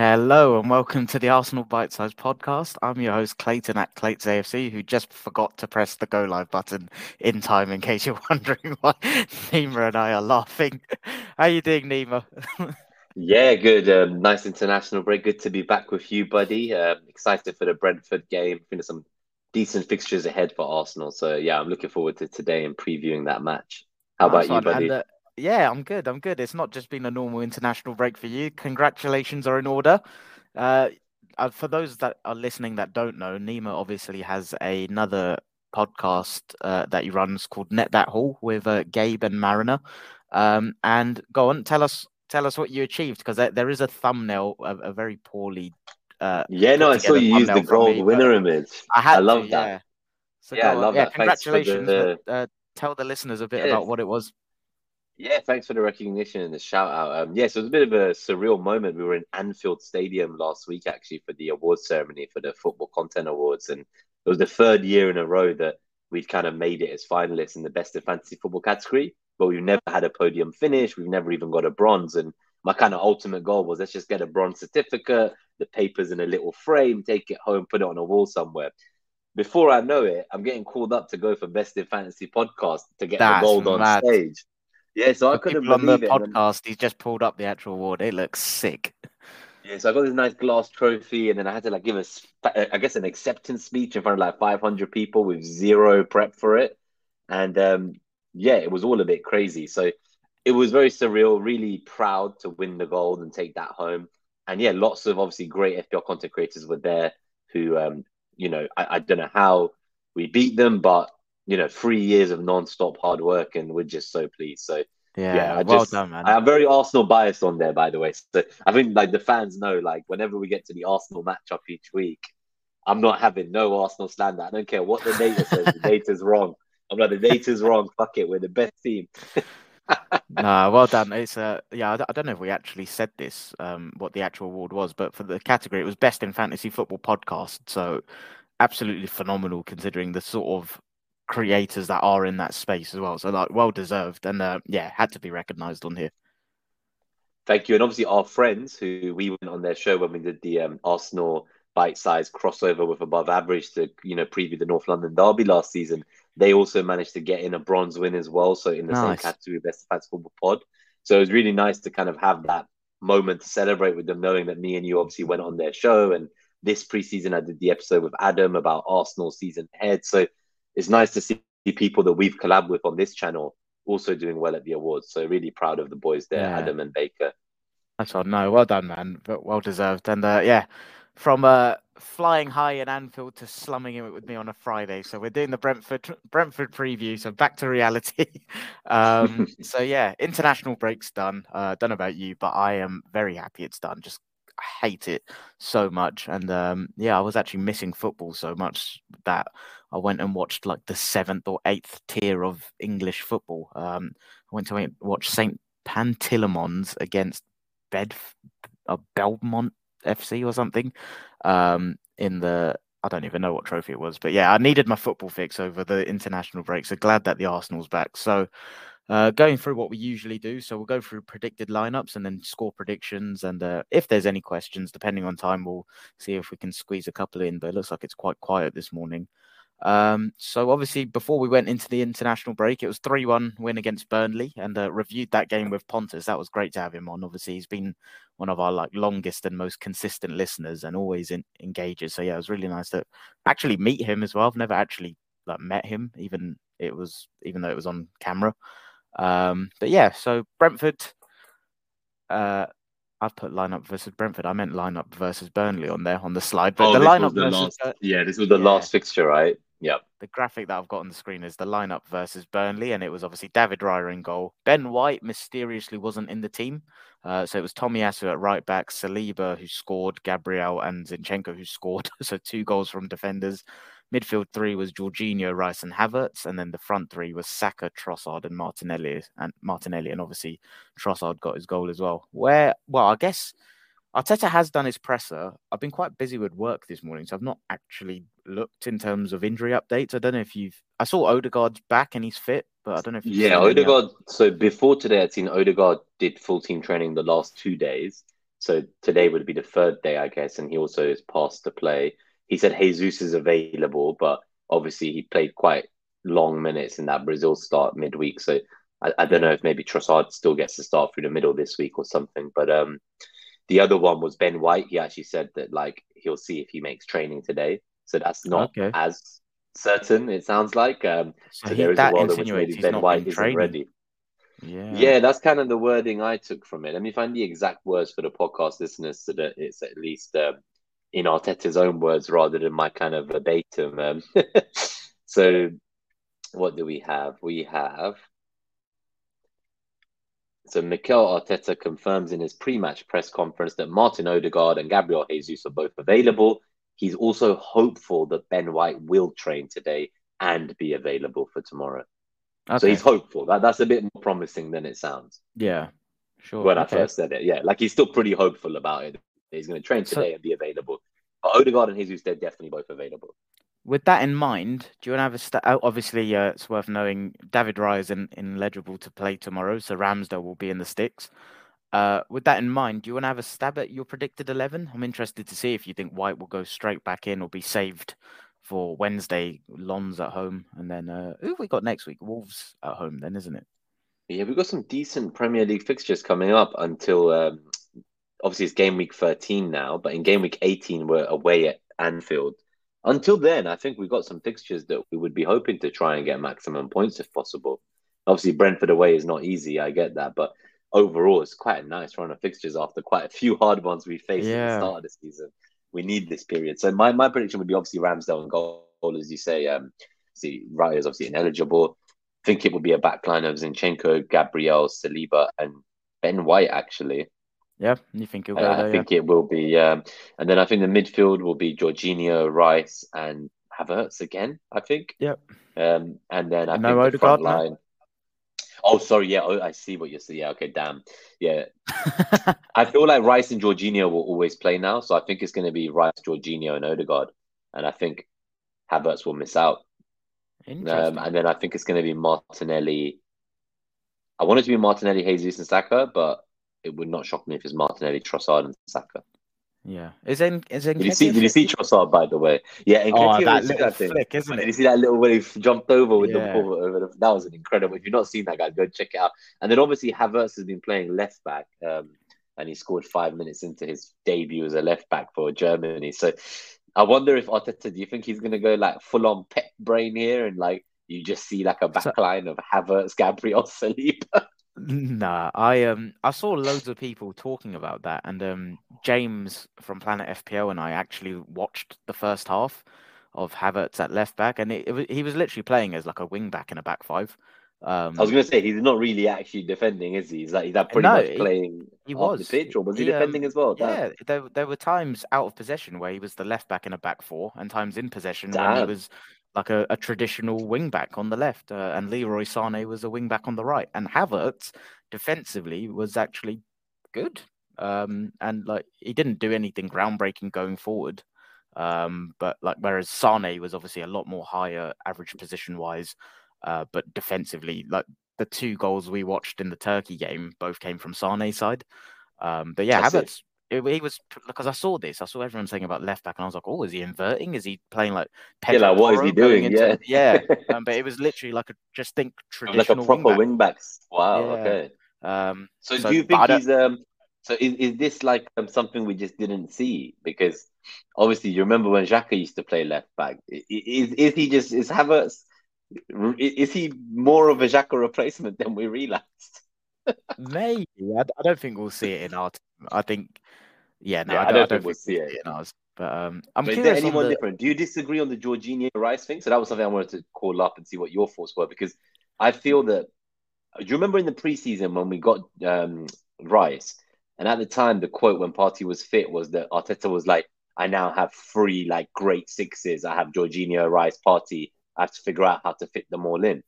Hello and welcome to the Arsenal Bite Size podcast. I'm your host Clayton at Clayton AFC, who just forgot to press the go live button in time. In case you're wondering why Nima and I are laughing, how you doing, Nima? yeah, good. Um, nice international break. Good to be back with you, buddy. Uh, excited for the Brentford game. I think there's some decent fixtures ahead for Arsenal. So yeah, I'm looking forward to today and previewing that match. How nice about you, buddy? Yeah, I'm good. I'm good. It's not just been a normal international break for you. Congratulations are in order. Uh, uh, for those that are listening that don't know, Nima obviously has another podcast uh, that he runs called Net That Haul with uh, Gabe and Mariner. Um, and go on, tell us tell us what you achieved because there, there is a thumbnail, a, a very poorly. Uh, yeah, no, I saw you use the gold me, winner image. I, had I love to, that. Yeah, so yeah I love yeah, that. Congratulations. The... Uh, tell the listeners a bit about what it was. Yeah, thanks for the recognition and the shout out. Um, yeah, so it was a bit of a surreal moment. We were in Anfield Stadium last week actually for the awards ceremony for the Football Content Awards, and it was the third year in a row that we've kind of made it as finalists in the best of fantasy football category. But we've never had a podium finish. We've never even got a bronze. And my kind of ultimate goal was let's just get a bronze certificate, the papers in a little frame, take it home, put it on a wall somewhere before I know it, I'm getting called up to go for Best in Fantasy podcast to get That's the gold on mad. stage. Yeah, so I couldn't believe on the it. podcast. He's just pulled up the actual award. It looks sick. Yeah, so I got this nice glass trophy, and then I had to like give us, I guess, an acceptance speech in front of like 500 people with zero prep for it, and um, yeah, it was all a bit crazy. So it was very surreal. Really proud to win the gold and take that home. And yeah, lots of obviously great FPL content creators were there who, um, you know, I, I don't know how we beat them, but you know, three years of non-stop hard work, and we're just so pleased. So yeah, yeah I well just, done, man. I'm very Arsenal biased on there, by the way. So I think like the fans know, like whenever we get to the Arsenal matchup each week, I'm not having no Arsenal slander. I don't care what the data says. the data's wrong. I'm like the data's wrong. Fuck it, we're the best team. no, well done. It's uh, yeah. I don't know if we actually said this, um, what the actual award was, but for the category, it was best in fantasy football podcast. So absolutely phenomenal considering the sort of creators that are in that space as well. So like well deserved, and uh, yeah, had to be recognised on here. Thank you, and obviously our friends who we went on their show when we did the um, Arsenal bite-sized crossover with above average to you know preview the North London derby last season. They also managed to get in a bronze win as well, so in the nice. same category, best fans football pod. So it was really nice to kind of have that moment to celebrate with them, knowing that me and you obviously went on their show and this preseason I did the episode with Adam about Arsenal season ahead. So it's nice to see people that we've collabed with on this channel also doing well at the awards. So really proud of the boys there, yeah. Adam and Baker. That's all. No, well done, man. But well deserved. And uh, yeah, from uh, flying high in Anfield to slumming it with me on a Friday. So we're doing the Brentford Brentford preview. So back to reality. um, so yeah, international break's done. Uh, don't know about you, but I am very happy it's done. Just hate it so much. And um, yeah, I was actually missing football so much that I went and watched like the seventh or eighth tier of English football. Um, I went to watch St. Panteleimons against Bed uh, Belmont FC or something um, in the I don't even know what trophy it was, but yeah, I needed my football fix over the international break. So glad that the Arsenal's back. So uh, going through what we usually do. So we'll go through predicted lineups and then score predictions. And uh, if there's any questions, depending on time, we'll see if we can squeeze a couple in. But it looks like it's quite quiet this morning. Um, so obviously, before we went into the international break, it was three-one win against Burnley, and uh, reviewed that game with Pontus. That was great to have him on. Obviously, he's been one of our like longest and most consistent listeners, and always in, engages. So yeah, it was really nice to actually meet him as well. I've never actually like met him, even it was even though it was on camera. Um, but yeah, so Brentford. Uh, I've put lineup versus Brentford. I meant lineup versus Burnley on there on the slide. But oh, the lineup the versus last, yeah, this was the yeah. last fixture, right? Yeah. The graphic that I've got on the screen is the lineup versus Burnley, and it was obviously David Raya in goal. Ben White mysteriously wasn't in the team, uh, so it was Tomiyasu at right back, Saliba who scored, Gabriel and Zinchenko who scored. so two goals from defenders. Midfield three was Jorginho, Rice, and Havertz, and then the front three was Saka, Trossard, and Martinelli. And Martinelli, and obviously Trossard got his goal as well. Where, well, I guess Arteta has done his presser. I've been quite busy with work this morning, so I've not actually looked in terms of injury updates. I don't know if you've. I saw Odegaard's back and he's fit, but I don't know if. yeah, Odegaard. So before today, I'd seen Odegaard did full team training the last two days, So today would be the third day, I guess, and he also is past to play. He said Jesus is available, but obviously he played quite long minutes in that Brazil start midweek. So I, I don't know if maybe Trossard still gets to start through the middle this week or something. But um, the other one was Ben White. He actually said that like he'll see if he makes training today. So that's not okay. as certain. It sounds like. Um, so, so there is a world in which maybe Ben White isn't training. ready. Yeah. Yeah, that's kind of the wording I took from it. Let me find the exact words for the podcast listeners so that it's at least um, in Arteta's own words rather than my kind of verbatim. Um, so, what do we have? We have. So, Mikel Arteta confirms in his pre match press conference that Martin Odegaard and Gabriel Jesus are both available. He's also hopeful that Ben White will train today and be available for tomorrow. Okay. So he's hopeful. That that's a bit more promising than it sounds. Yeah, sure. When okay. I first said it, yeah, like he's still pretty hopeful about it. He's going to train today so, and be available. But Odegaard and Jesus, they're definitely both available. With that in mind, do you want to have a st- oh, obviously uh, it's worth knowing David Raya is in, ineligible to play tomorrow, so Ramsdale will be in the sticks. Uh, with that in mind, do you want to have a stab at your predicted eleven? I'm interested to see if you think White will go straight back in or be saved for Wednesday, Lens at home, and then uh, who we got next week? Wolves at home, then, isn't it? Yeah, we've got some decent Premier League fixtures coming up until um, obviously it's game week 13 now, but in game week 18, we're away at Anfield. Until then, I think we've got some fixtures that we would be hoping to try and get maximum points if possible. Obviously, Brentford away is not easy, I get that, but overall, it's quite a nice run of fixtures after quite a few hard ones we faced yeah. at the start of the season we need this period. So my, my prediction would be obviously Ramsdale and goal, as you say. Um, see, Raya is obviously ineligible. I think it will be a backline of Zinchenko, Gabriel, Saliba, and Ben White. Actually, yeah, you think it'll go uh, there, I think yeah. it will be, um, and then I think the midfield will be Jorginho, Rice, and Havertz again. I think. Yep. Um, and then I no think the front line. Oh, sorry. Yeah. Oh, I see what you're saying. Yeah. Okay. Damn. Yeah. I feel like Rice and Jorginho will always play now. So I think it's going to be Rice, Jorginho, and Odegaard. And I think Havertz will miss out. Um, and then I think it's going to be Martinelli. I want it to be Martinelli, Jesus, and Saka, but it would not shock me if it's Martinelli, Trossard, and Saka. Yeah, is in is in. Did you see? Did you see Trossard by the way? Yeah, in oh, that little that flick, isn't it? Did you see that little when he jumped over with yeah. the ball over the, That was an incredible. If you've not seen that, guys, go check it out. And then obviously Havertz has been playing left back, um, and he scored five minutes into his debut as a left back for Germany. So I wonder if Arteta, do you think he's going to go like full on Pep brain here and like you just see like a backline so, of Havertz, Gabriel, Saliba? Nah, I um I saw loads of people talking about that, and um James from Planet FPL and I actually watched the first half of Havertz at left back, and it, it he was literally playing as like a wing back in a back five. Um, I was going to say he's not really actually defending, is he? He's like he's that pretty no, much playing he, he was the pitch, or was he, he um, defending um, as well? Damn. Yeah, there there were times out of possession where he was the left back in a back four, and times in possession Damn. when he was like a, a traditional wing back on the left, uh, and Leroy Sane was a wing back on the right, and Havertz defensively was actually good. Um, and like he didn't do anything groundbreaking going forward. Um, but like whereas Sane was obviously a lot more higher average position wise, uh, but defensively, like the two goals we watched in the Turkey game both came from Sane's side. Um, but yeah, That's Havertz it, he was because I saw this. I saw everyone saying about left back, and I was like, "Oh, is he inverting? Is he playing like Pedro yeah, like what is he doing? Into, yeah, yeah." Um, but it was literally like a just think traditional like a proper wing backs. Wow. Yeah. Okay. Um, so, so, do you think he's um? So is, is this like um, something we just didn't see? Because obviously you remember when Xhaka used to play left back. Is is he just is Havertz? Is he more of a Xhaka replacement than we realized? Maybe I, I, don't think we'll see it in our. I think yeah, no, yeah, I, don't, I don't think we'll see it in ours. But um, I'm but curious. Is there anyone the... different? Do you disagree on the Jorginho Rice thing? So that was something I wanted to call up and see what your thoughts were because I feel that. Do you remember in the preseason when we got um, Rice, and at the time the quote when Partey was fit was that Arteta was like, "I now have three like great sixes. I have Jorginho, Rice, Partey. I have to figure out how to fit them all in."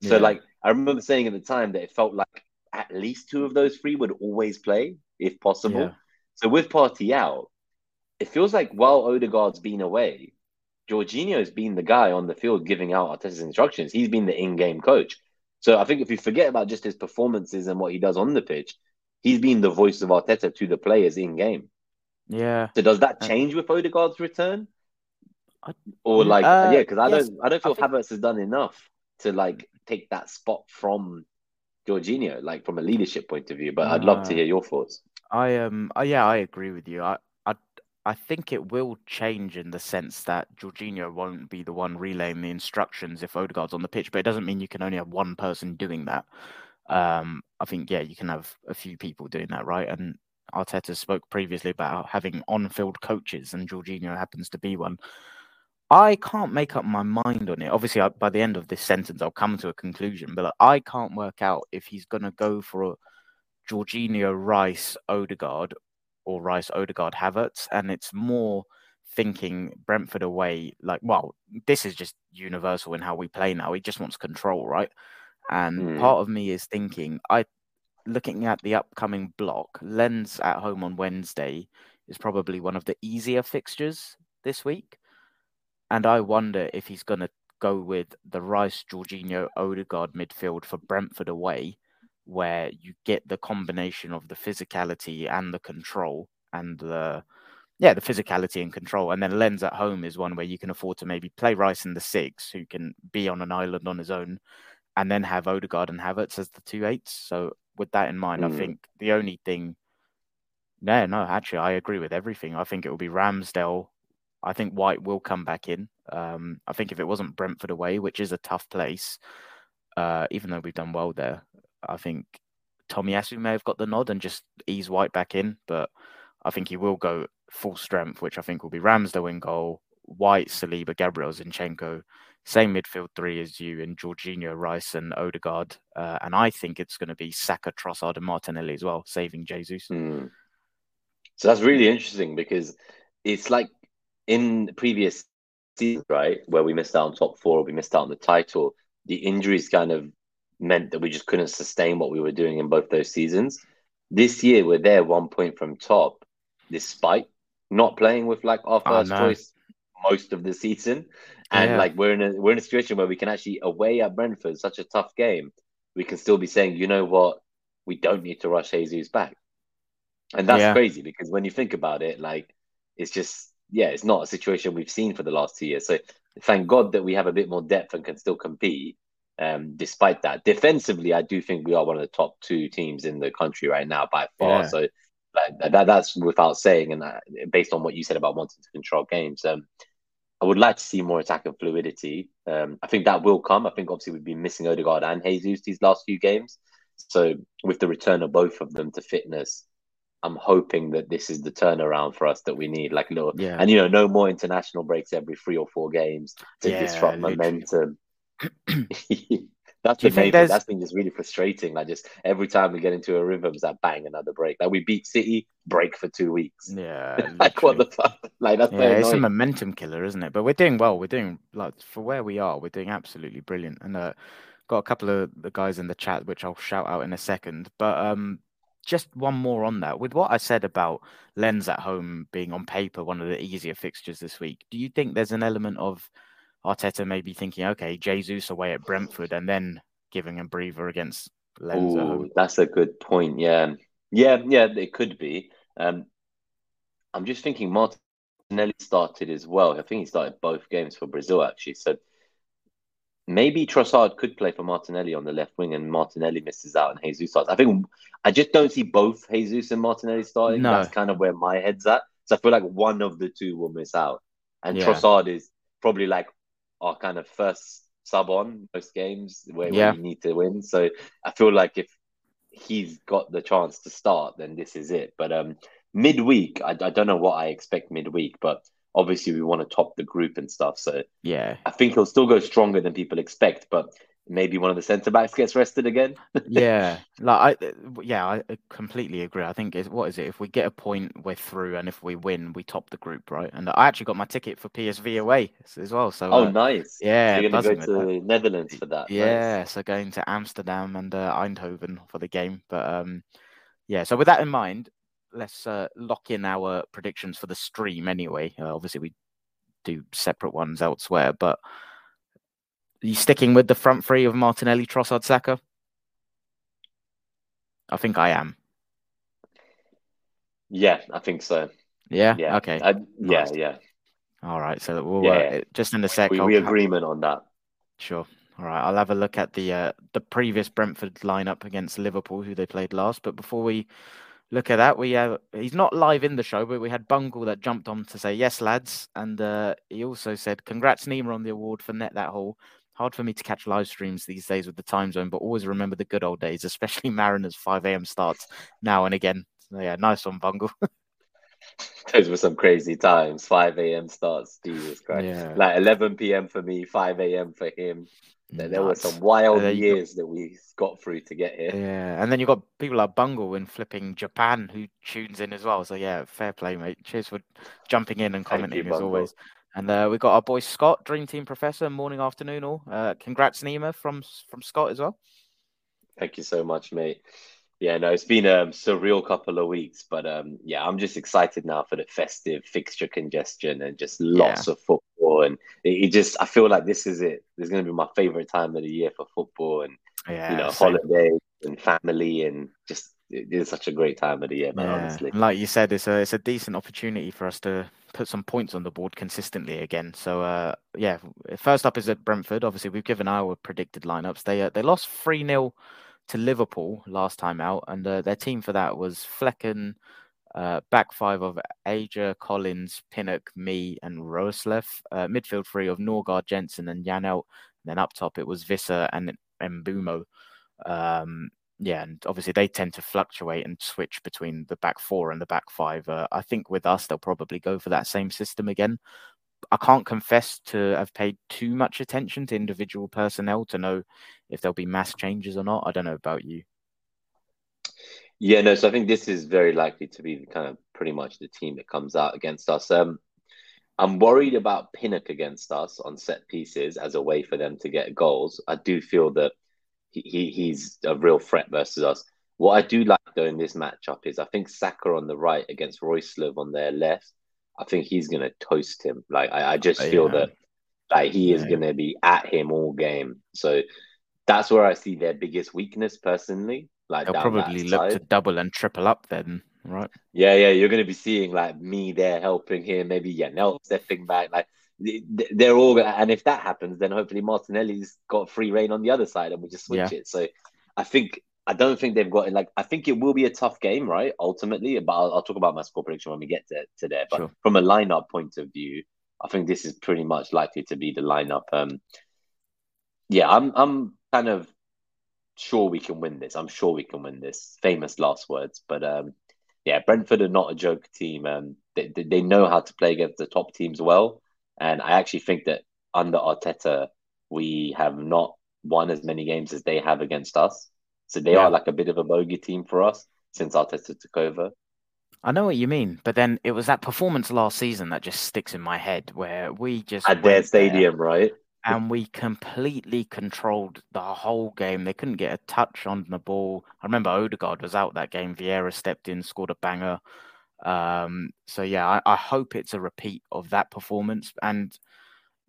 Yeah. So like I remember saying at the time that it felt like at least two of those three would always play if possible. Yeah. So with Partey out, it feels like while Odegaard's been away, Jorginho's been the guy on the field giving out Arteta's instructions. He's been the in-game coach. So I think if you forget about just his performances and what he does on the pitch, he's been the voice of Arteta to the players in game. Yeah. So does that change with Odegaard's return? I- Or like, Uh, yeah, because I yes, don't, I don't I feel think- Havertz has done enough to like take that spot from Jorginho, like from a leadership point of view. But I'd love to hear your thoughts. I um uh, yeah, I agree with you. I I I think it will change in the sense that Jorginho won't be the one relaying the instructions if Odegaard's on the pitch, but it doesn't mean you can only have one person doing that. Um, I think yeah, you can have a few people doing that, right? And Arteta spoke previously about having on-field coaches, and Jorginho happens to be one. I can't make up my mind on it. Obviously, I, by the end of this sentence, I'll come to a conclusion, but I can't work out if he's going to go for a Jorginho, Rice, Odegaard, or Rice, Odegaard, Havertz, and it's more thinking Brentford away. Like, well, this is just universal in how we play now. He just wants control, right? And Hmm. part of me is thinking, I looking at the upcoming block, Lens at home on Wednesday is probably one of the easier fixtures this week. And I wonder if he's going to go with the Rice, Jorginho, Odegaard midfield for Brentford away, where you get the combination of the physicality and the control and the yeah, the physicality and control. And then Lens at home is one where you can afford to maybe play Rice in the six, who can be on an island on his own, and then have Odegaard and Havertz as the two eights. So with that in mind, Mm. I think the only thing no, no, actually I agree with everything. I think it will be Ramsdale. I think White will come back in. Um, I think if it wasn't Brentford away, which is a tough place, uh, even though we've done well there, I think Tomiyasu may have got the nod and just ease White back in. But I think he will go full strength, which I think will be Ramsdale in goal, White, Saliba, Gabriel Zinchenko, same midfield three as you, and Jorginho, Rice, and Odegaard. Uh, and I think it's going to be Saka, Trossard, and Martinelli as well, saving Jesus. Hmm. So that's really interesting because it's like in previous seasons, right, where we missed out on top four, we missed out on the title. The injuries kind of meant that we just couldn't sustain what we were doing in both those seasons. This year, we're there one point from top, despite not playing with like our I first know. choice most of the season, and Yeah. like we're in a we're in a situation where we can actually away at Brentford, such a tough game, we can still be saying, you know what, we don't need to rush Jesus back. And that's Yeah. crazy because when you think about it, like it's just yeah, it's not a situation we've seen for the last two years. So thank God that we have a bit more depth and can still compete. Um, despite that, defensively, I do think we are one of the top two teams in the country right now by far. Yeah. So like, that that's without saying, and uh, based on what you said about wanting to control games, um, I would like to see more attack and fluidity. Um, I think that will come. I think obviously we've been missing Odegaard and Jesus these last few games. So with the return of both of them to fitness, I'm hoping that this is the turnaround for us that we need. Like little, Yeah. and you know, no more international breaks every three or four games to Yeah, disrupt momentum. That's the main thing. That's been just really frustrating. Like just every time we get into a rhythm, it's like bang, another break. Like we beat City, break for two weeks. Yeah. like what the fuck? Like that's Yeah, it's a momentum killer, isn't it? But we're doing well. We're doing like for where we are, we're doing absolutely brilliant. And uh, got a couple of the guys in the chat, which I'll shout out in a second. But um, just one more on that. With what I said about Lens at home being on paper one of the easier fixtures this week, do you think there's an element of Arteta maybe thinking, okay, Jesus away at Brentford, and then giving a breather against Lens at Oh, home? that's a good point. Yeah, yeah, yeah. It could be. Um, I'm just thinking Martinelli started as well. I think he started both games for Brazil actually. So maybe Trossard could play for Martinelli on the left wing, and Martinelli misses out, and Jesus starts. I think I just don't see both Jesus and Martinelli starting. No. That's kind of where my head's at. So I feel like one of the two will miss out, and Yeah. Trossard is probably like our kind of first sub on most games where, Yeah. you need to win. So I feel like if he's got the chance to start, then this is it. But um, midweek, I, I don't know what I expect midweek, but obviously we want to top the group and stuff. So Yeah, I think he'll still go stronger than people expect, but maybe one of the centre backs gets rested again. yeah, like I, yeah, I completely agree. I think is what is it? If we get a point, we're through, and if we win, we top the group, right? And I actually got my ticket for PSV away as well. So oh, uh, nice. yeah, So you're going to buzzing go to Netherlands for that. Nice. yeah, so going to Amsterdam and uh, Eindhoven for the game. But um, yeah, so with that in mind, let's uh, lock in our predictions for the stream anyway. Uh, obviously, we do separate ones elsewhere, but are you sticking with the front three of Martinelli, Trossard, Saka? I think I am. Yeah, I think so. Yeah. Yeah. Okay. I, yeah, Nice. yeah. All right. So we'll Yeah, uh, yeah. just in a sec. We we agreement on that. Sure. All right. I'll have a look at the uh, the previous Brentford lineup against Liverpool, who they played last. But before we look at that, we have he's not live in the show, but we had Bungle that jumped on to say yes, lads, and uh, he also said congrats Nima on the award for Net That Haul. Hard for me to catch live streams these days with the time zone, but always remember the good old days, especially Mariners 5 a.m. starts now and again. So, yeah, nice one, Bungle. Those were some crazy times. 5 a.m. starts. Jesus Christ. Yeah. Like 11 p.m. for me, 5 a.m. for him. There, there were some wild there you go. years that we got through to get here. Yeah, and then you've got people like Bungle in flipping Japan who tunes in as well. So yeah, fair play, mate. Cheers for jumping in and Thank you, commenting as Bungle. always. And uh, we got our boy Scott, Dream Team Professor, morning, afternoon, all. Uh, congrats, Nima, from from Scott as well. Thank you so much, mate. Yeah, no, it's been a surreal couple of weeks, but um, yeah, I'm just excited now for the festive fixture congestion and just lots of football. And it, it just, I feel like this is it. This is going to be my favorite time of the year for football and Yeah, you know same. holidays and family and just it is such a great time of the year, man. Yeah, Honestly, like you said, it's a it's a decent opportunity for us to put some points on the board consistently again. So uh, yeah, first up is at Brentford. Obviously, we've given our predicted lineups. They uh, they lost three 0 to Liverpool last time out, and uh, their team for that was Flekken, uh, back five of Ajer, Collins, Pinnock, Mee, and Roerslev. Uh, midfield three of Norgaard, Jensen, and Janelt. And then up top it was Wissa and Mbeumo. Um, yeah, and obviously they tend to fluctuate and switch between the back four and the back five. Uh, I think with us, they'll probably go for that same system again. I can't confess to have paid too much attention to individual personnel to know if there'll be mass changes or not. I don't know about you. yeah, no. So I think this is very likely to be kind of pretty much the team that comes out against us. Um, I'm worried about Pinnock against us on set pieces as a way for them to get goals. I do feel that he, he he's a real threat versus us. What I do like though in this matchup is I think Saka on the right against Royce on their left. I think he's gonna toast him. Like I, I just oh, feel Yeah. that like he is Yeah. gonna be at him all game. So that's where I see their biggest weakness personally. Like They'll probably look to double and triple up then, right? Yeah, yeah, you're going to be seeing like Mee there helping him, maybe Janelt stepping back. Like th- th- they're all gonna, and if that happens, then hopefully Martinelli's got free reign on the other side, and we just switch Yeah. it. So I think I don't think they've got like I think it will be a tough game, right? Ultimately, but I'll, I'll talk about my score prediction when we get to, to there. But Sure. from a lineup point of view, I think this is pretty much likely to be the lineup. Um, yeah, I'm I'm kind of sure we can win this. I'm sure we can win this. Famous last words, but um, yeah, Brentford are not a joke team. Um, they, they they know how to play against the top teams well, and I actually think that under Arteta we have not won as many games as they have against us. So they Yeah. are like a bit of a bogey team for us since Arteta took over. I know what you mean, but then it was that performance last season that just sticks in my head where we just At their stadium, right? and we completely controlled the whole game. They couldn't get a touch on the ball. I remember Odegaard was out that game. Vieira stepped in, scored a banger. Um, so yeah, I, I hope it's a repeat of that performance. And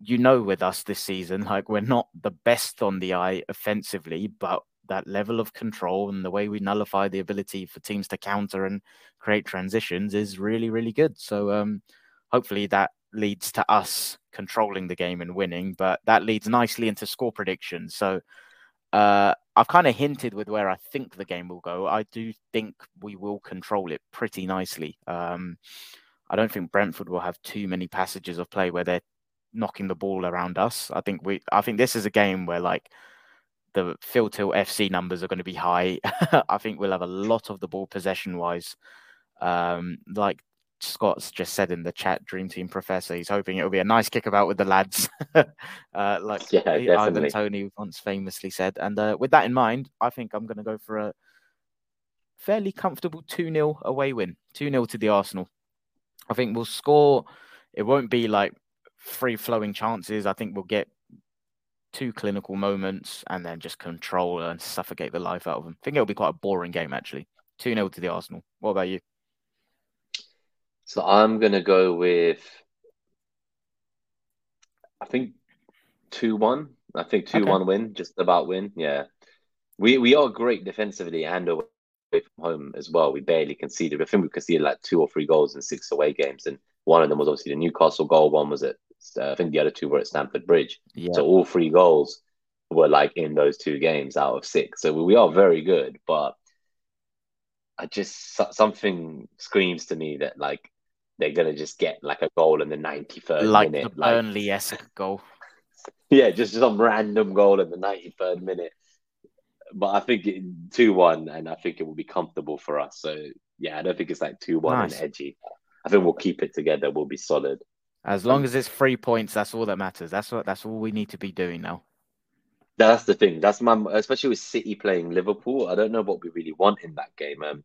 you know, with us this season, like we're not the best on the eye offensively, but that level of control and the way we nullify the ability for teams to counter and create transitions is really, really good. So um, hopefully that leads to us controlling the game and winning, but that leads nicely into score predictions. So uh, I've kind of hinted with where I think the game will go. I do think we will control it pretty nicely. Um, I don't think Brentford will have too many passages of play where they're knocking the ball around us. I think we. I think this is a game where like the Phil Till FC numbers are going to be high. I think we'll have a lot of the ball possession wise. Um, like Scott's just said in the chat, Dream Team Professor, he's hoping it'll be a nice kickabout with the lads, uh, like Yeah, Ivan. Toney once famously said. And uh, with that in mind, I think I'm going to go for a fairly comfortable 2 0 away win, 2 0 to the Arsenal. I think we'll score. It won't be like free flowing chances. I think we'll get two clinical moments and then just control and suffocate the life out of them. I think it'll be quite a boring game, actually. 2 0 to the Arsenal. What about you? So I'm gonna go with I think two one. I think two Okay. one win, just about win. Yeah. We we are great defensively and away away from home as well. We barely conceded. I think we conceded like two or three goals in six away games, and one of them was obviously the Newcastle goal. One was at I think the other two were at Stamford Bridge. Yeah. So all three goals were like in those two games out of six. So we are very good, but I just something screams to me that like they're gonna just get like a goal in the ninety third like minute, the Burnley esque goal. Yeah, just some random goal in the ninety third minute. But I think two one, and I think it will be comfortable for us. So yeah, I don't think it's like two one nice. and edgy. I think we'll keep it together. We'll be solid. As long as it's three points, that's all that matters. That's what that's all we need to be doing now. That's the thing. That's my especially with City playing Liverpool. I don't know what we really want in that game. Um,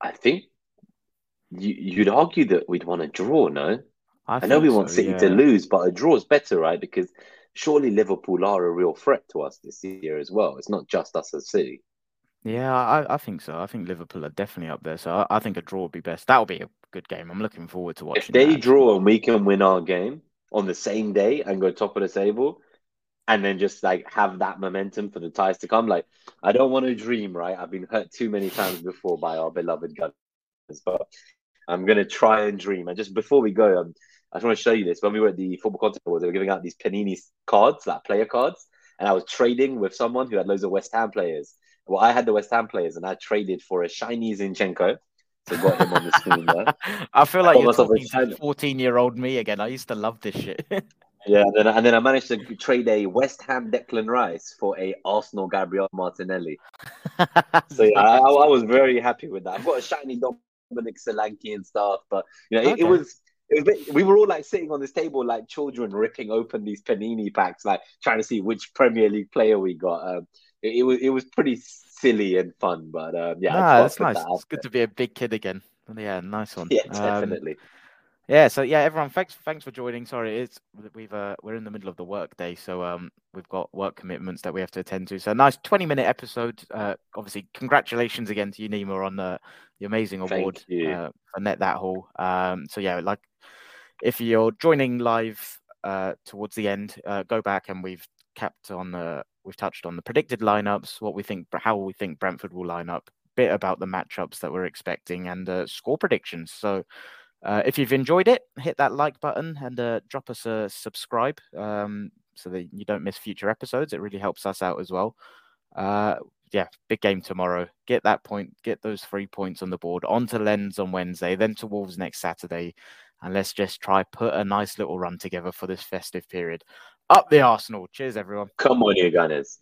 I think you, you'd argue that we'd want a draw. No, I, I know we so, want City yeah. to lose, but a draw is better, right? Because surely Liverpool are a real threat to us this year as well. It's not just us as City. Yeah, I, I think so. I think Liverpool are definitely up there. So I, I think a draw would be best. That would be a good game. I'm looking forward to watching. If they that. draw and we can win our game on the same day and go top of the table, and then just like have that momentum for the ties to come. Like I don't want to dream, right? I've been hurt too many times before by our beloved Gunners, but I'm gonna try and dream. And just before we go, um, I just want to show you this. When we were at the football content awards, they were giving out these Panini cards, like player cards, and I was trading with someone who had loads of West Ham players. Well, I had the West Ham players, and I traded for a shiny Zinchenko. So got him on the screen there. I feel like I you're talking to 14 year old me again. I used to love this shit. yeah, and then, and then I managed to trade a West Ham Declan Rice for a Arsenal Gabriel Martinelli. so yeah, I, I, was very happy with that. I've got a shiny Dominic Solanke and stuff, but you know, it, okay. it was it was bit, we were all like sitting on this table like children ripping open these panini packs like trying to see which premier league player we got um, it, it, was it was pretty silly and fun. But um, yeah, nah, that's nice. That it's good to be a big kid again. Yeah, nice one. Yeah, definitely. Um, yeah, so yeah, everyone, thanks thanks for joining. Sorry, it's we've uh, we're in the middle of the work day, so um we've got work commitments that we have to attend to. So nice twenty minute episode. Uh, obviously, congratulations again to you, Nima, on the the amazing award uh, for Net That Haul. Um, so yeah, like if you're joining live uh towards the end, uh, go back and we've kept on the we've touched on the predicted lineups, what we think, how we think Brentford will line up, bit about the matchups that we're expecting, and uh, score predictions. So, uh, if you've enjoyed it, hit that like button and uh, drop us a subscribe um, so that you don't miss future episodes. It really helps us out as well. Uh, yeah, big game tomorrow. Get that point, get those three points on the board. On to Lens on Wednesday, then to Wolves next Saturday. And let's just try put a nice little run together for this festive period. Up the Arsenal. Cheers, everyone. Come on, you Gunners.